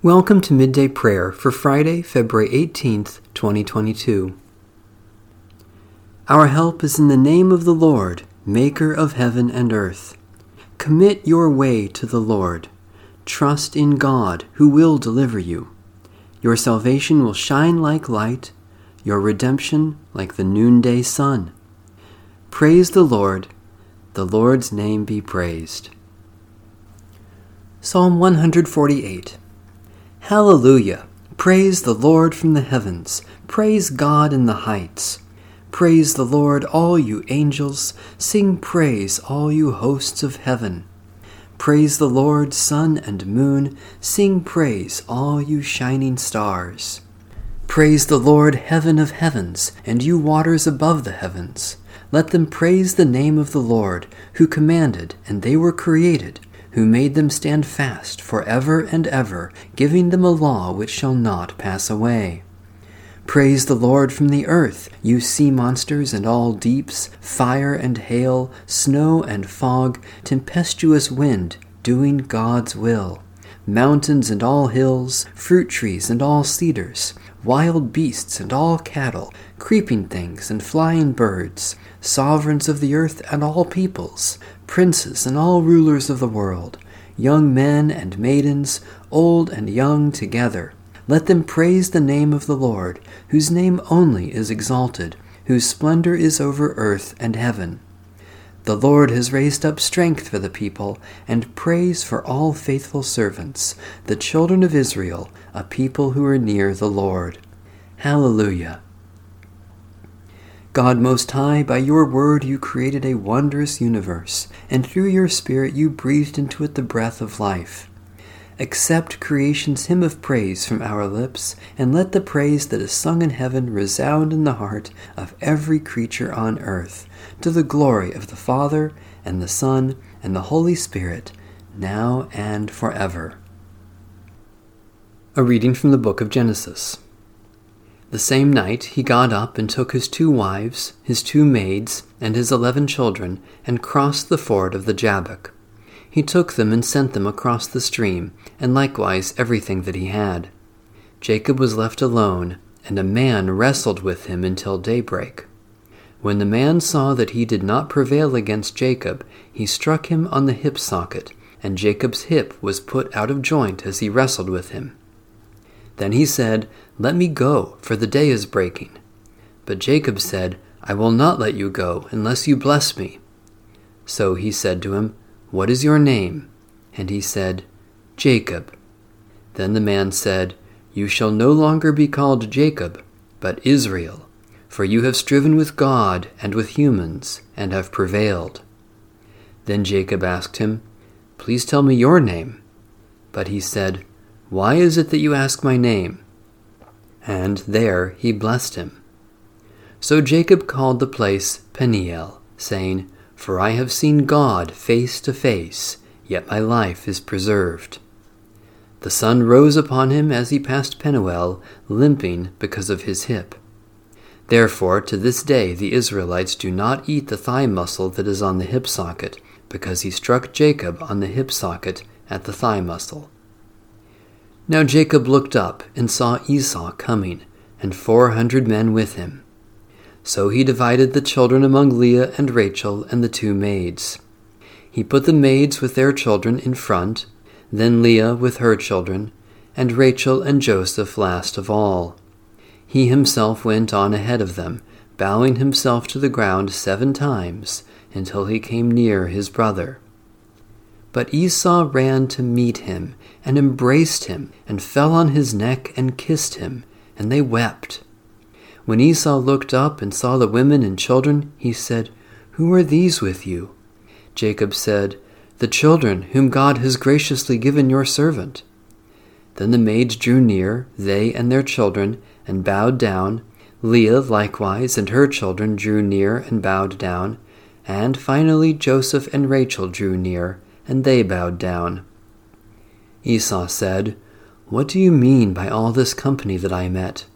Welcome to Midday Prayer for Friday, February 18th, 2022. Our help is in the name of the Lord, Maker of heaven and earth. Commit your way to the Lord. Trust in God, who will deliver you. Your salvation will shine like light, your redemption like the noonday sun. Praise the Lord. The Lord's name be praised. Psalm 148. Hallelujah! Praise the Lord from the heavens. Praise God in the heights. Praise the Lord, all you angels. Sing praise, all you hosts of heaven. Praise the Lord, sun and moon. Sing praise, all you shining stars. Praise the Lord, heaven of heavens, and you waters above the heavens. Let them praise the name of the Lord, who commanded, and they were created who made them stand fast for ever and ever, giving them a law which shall not pass away. Praise the Lord from the earth, you sea monsters and all deeps, fire and hail, snow and fog, tempestuous wind, doing God's will. Mountains and all hills, fruit trees and all cedars, wild beasts and all cattle, creeping things and flying birds, sovereigns of the earth and all peoples, princes and all rulers of the world, young men and maidens, old and young together. Let them praise the name of the Lord, whose name only is exalted, whose splendor is over earth and heaven. The Lord has raised up strength for the people, and praise for all faithful servants, the children of Israel, a people who are near the Lord. Hallelujah. God Most High, by your word you created a wondrous universe, and through your Spirit you breathed into it the breath of life. Accept creation's hymn of praise from our lips, and let the praise that is sung in heaven resound in the heart of every creature on earth, to the glory of the Father, and the Son, and the Holy Spirit, now and forever. A reading from the book of Genesis. The same night he got up and took his two wives, his two maids, and his eleven children, and crossed the ford of the Jabbok. He took them and sent them across the stream, and likewise everything that he had. Jacob was left alone, and a man wrestled with him until daybreak. When the man saw that he did not prevail against Jacob, he struck him on the hip socket, and Jacob's hip was put out of joint as he wrestled with him. Then he said, Let me go, for the day is breaking. But Jacob said, I will not let you go unless you bless me. So he said to him, What is your name? And he said, Jacob. Then the man said, You shall no longer be called Jacob, but Israel, for you have striven with God and with humans, and have prevailed. Then Jacob asked him, Please tell me your name. But he said, why is it that you ask my name? And there he blessed him. So Jacob called the place Peniel, saying, For I have seen God face to face, yet my life is preserved. The sun rose upon him as he passed Penuel, limping because of his hip. Therefore, to this day, the Israelites do not eat the thigh muscle that is on the hip socket, because he struck Jacob on the hip socket at the thigh muscle. Now Jacob looked up and saw Esau coming, and four hundred men with him. So he divided the children among Leah and Rachel and the two maids. He put the maids with their children in front, then Leah with her children, and Rachel and Joseph last of all. He himself went on ahead of them, bowing himself to the ground seven times until he came near his brother. But Esau ran to meet him, and embraced him, and fell on his neck and kissed him, and they wept. When Esau looked up and saw the women and children, he said, Who are these with you? Jacob said, The children whom God has graciously given your servant. Then the maids drew near, they and their children, and bowed down. Leah likewise and her children drew near and bowed down. And finally Joseph and Rachel drew near and they bowed down. Esau said, What do you mean by all this company that I met?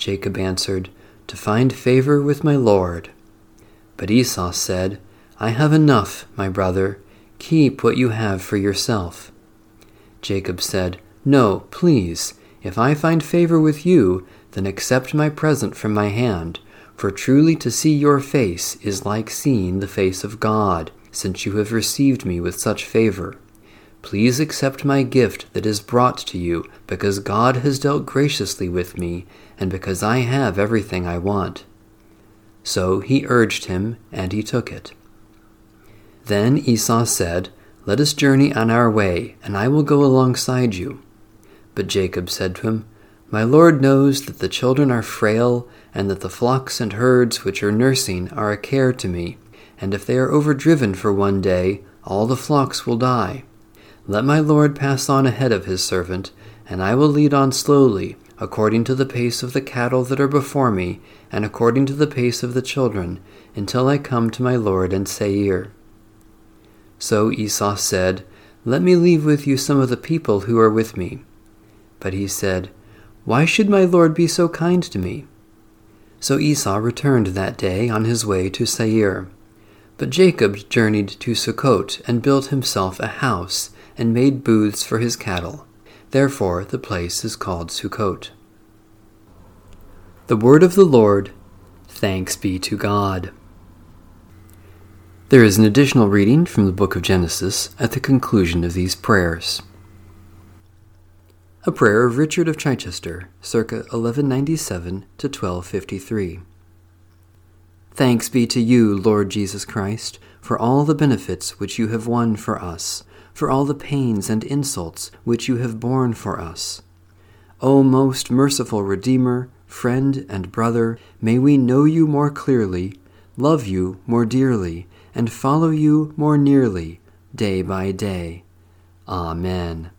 Jacob answered, To find favor with my Lord. But Esau said, I have enough, my brother. Keep what you have for yourself. Jacob said, No, please, if I find favor with you, then accept my present from my hand. For truly to see your face is like seeing the face of God, since you have received me with such favor. Please accept my gift that is brought to you, because God has dealt graciously with me, and because I have everything I want. So he urged him, and he took it. Then Esau said, Let us journey on our way, and I will go alongside you. But Jacob said to him, My Lord knows that the children are frail, and that the flocks and herds which are nursing are a care to me, and if they are overdriven for one day, all the flocks will die. Let my Lord pass on ahead of his servant, and I will lead on slowly, according to the pace of the cattle that are before me, and according to the pace of the children, until I come to my Lord and Seir. So Esau said, Let me leave with you some of the people who are with me. But he said, Why should my Lord be so kind to me? So Esau returned that day on his way to Seir. But Jacob journeyed to Sukkot and built himself a house and made booths for his cattle. Therefore the place is called Sukkot. The word of the Lord. Thanks be to God. There is an additional reading from the book of Genesis at the conclusion of these prayers. A prayer of Richard of Chichester, circa 1197 to 1253. Thanks be to you, Lord Jesus Christ, for all the benefits which you have won for us for all the pains and insults which you have borne for us. O most merciful Redeemer, friend, and brother, may we know you more clearly, love you more dearly, and follow you more nearly, day by day. Amen.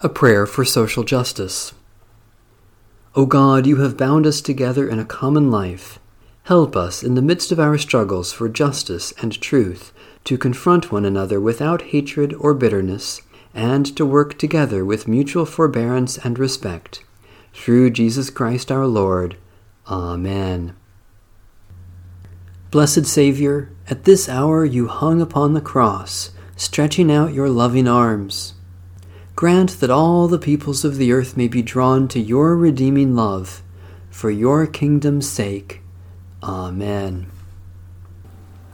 A prayer for social justice. O God, you have bound us together in a common life. Help us in the midst of our struggles for justice and truth to confront one another without hatred or bitterness, and to work together with mutual forbearance and respect. Through Jesus Christ our Lord. Amen. Blessed Saviour, at this hour you hung upon the cross, stretching out your loving arms. Grant that all the peoples of the earth may be drawn to your redeeming love, for your kingdom's sake. Amen.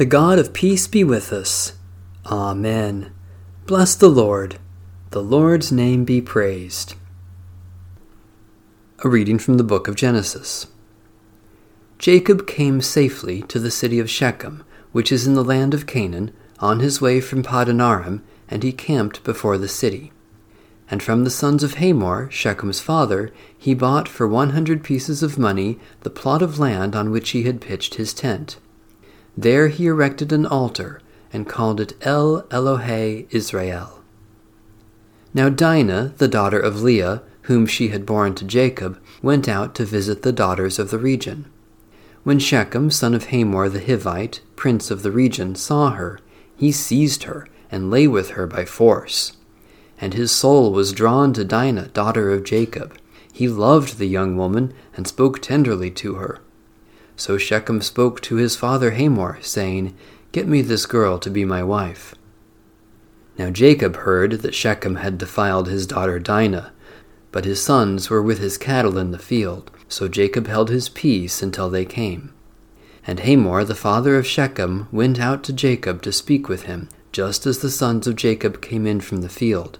The God of peace be with us. Amen. Bless the Lord. The Lord's name be praised. A reading from the book of Genesis. Jacob came safely to the city of Shechem, which is in the land of Canaan, on his way from Paddan-aram, and he camped before the city. And from the sons of Hamor, Shechem's father, he bought for one hundred pieces of money the plot of land on which he had pitched his tent. There he erected an altar and called it El Elohe Israel. Now Dinah, the daughter of Leah, whom she had borne to Jacob, went out to visit the daughters of the region. When Shechem, son of Hamor the Hivite, prince of the region, saw her, he seized her and lay with her by force. And his soul was drawn to Dinah, daughter of Jacob. He loved the young woman and spoke tenderly to her. So Shechem spoke to his father Hamor, saying, Get me this girl to be my wife. Now Jacob heard that Shechem had defiled his daughter Dinah, but his sons were with his cattle in the field, so Jacob held his peace until they came. And Hamor, the father of Shechem, went out to Jacob to speak with him, just as the sons of Jacob came in from the field.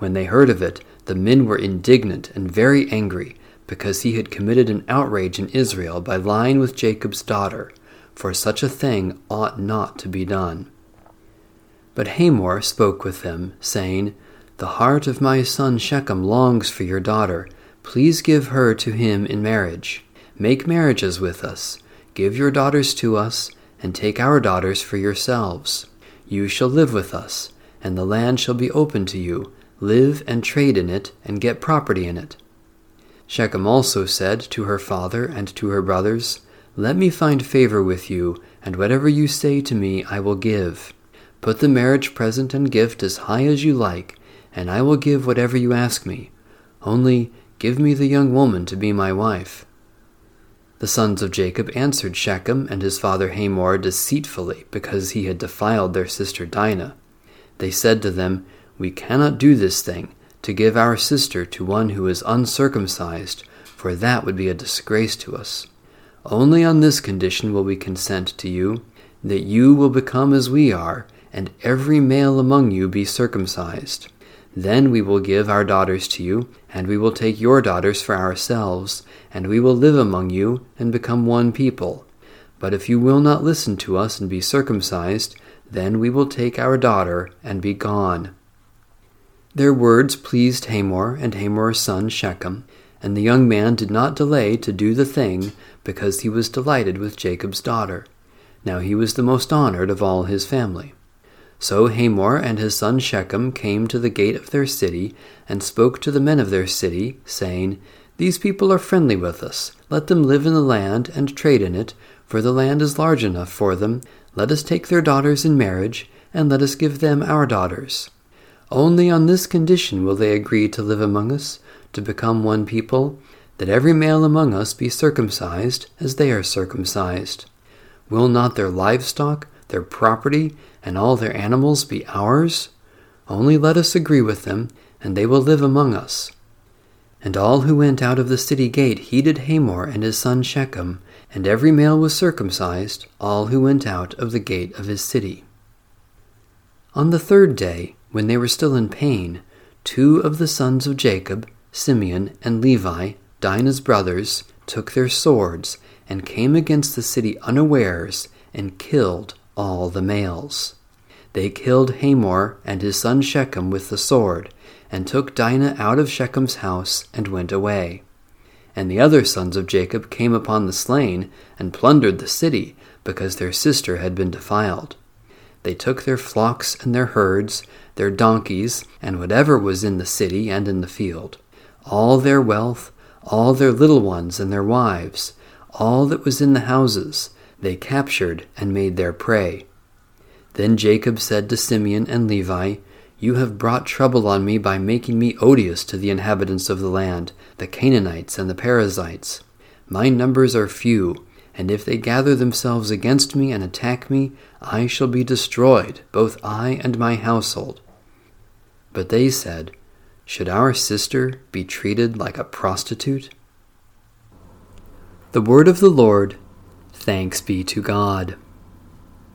When they heard of it, the men were indignant and very angry, because he had committed an outrage in Israel by lying with Jacob's daughter, for such a thing ought not to be done. But Hamor spoke with them, saying, The heart of my son Shechem longs for your daughter. Please give her to him in marriage. Make marriages with us. Give your daughters to us, and take our daughters for yourselves. You shall live with us, and the land shall be open to you. Live and trade in it, and get property in it. Shechem also said to her father and to her brothers, Let me find favor with you, and whatever you say to me I will give. Put the marriage present and gift as high as you like, and I will give whatever you ask me. Only give me the young woman to be my wife. The sons of Jacob answered Shechem and his father Hamor deceitfully because he had defiled their sister Dinah. They said to them, We cannot do this thing, to give our sister to one who is uncircumcised, for that would be a disgrace to us. Only on this condition will we consent to you, that you will become as we are, and every male among you be circumcised. Then we will give our daughters to you, and we will take your daughters for ourselves, and we will live among you and become one people. But if you will not listen to us and be circumcised, then we will take our daughter and be gone. Their words pleased Hamor and Hamor's son Shechem, and the young man did not delay to do the thing because he was delighted with Jacob's daughter. Now he was the most honored of all his family. So Hamor and his son Shechem came to the gate of their city, and spoke to the men of their city, saying, These people are friendly with us. Let them live in the land and trade in it, for the land is large enough for them. Let us take their daughters in marriage, and let us give them our daughters. Only on this condition will they agree to live among us, to become one people, that every male among us be circumcised as they are circumcised. Will not their livestock, their property, and all their animals be ours? Only let us agree with them, and they will live among us. And all who went out of the city gate heeded Hamor and his son Shechem, and every male was circumcised, all who went out of the gate of his city. On the third day, when they were still in pain, two of the sons of Jacob, Simeon and Levi, Dinah's brothers, took their swords and came against the city unawares and killed all the males. They killed Hamor and his son Shechem with the sword, and took Dinah out of Shechem's house and went away. And the other sons of Jacob came upon the slain and plundered the city, because their sister had been defiled. They took their flocks and their herds, their donkeys, and whatever was in the city and in the field, all their wealth, all their little ones and their wives, all that was in the houses, they captured and made their prey. Then Jacob said to Simeon and Levi, You have brought trouble on me by making me odious to the inhabitants of the land, the Canaanites and the Perizzites. My numbers are few, and if they gather themselves against me and attack me, I shall be destroyed, both I and my household. But they said, Should our sister be treated like a prostitute? The word of the Lord Thanks be to God.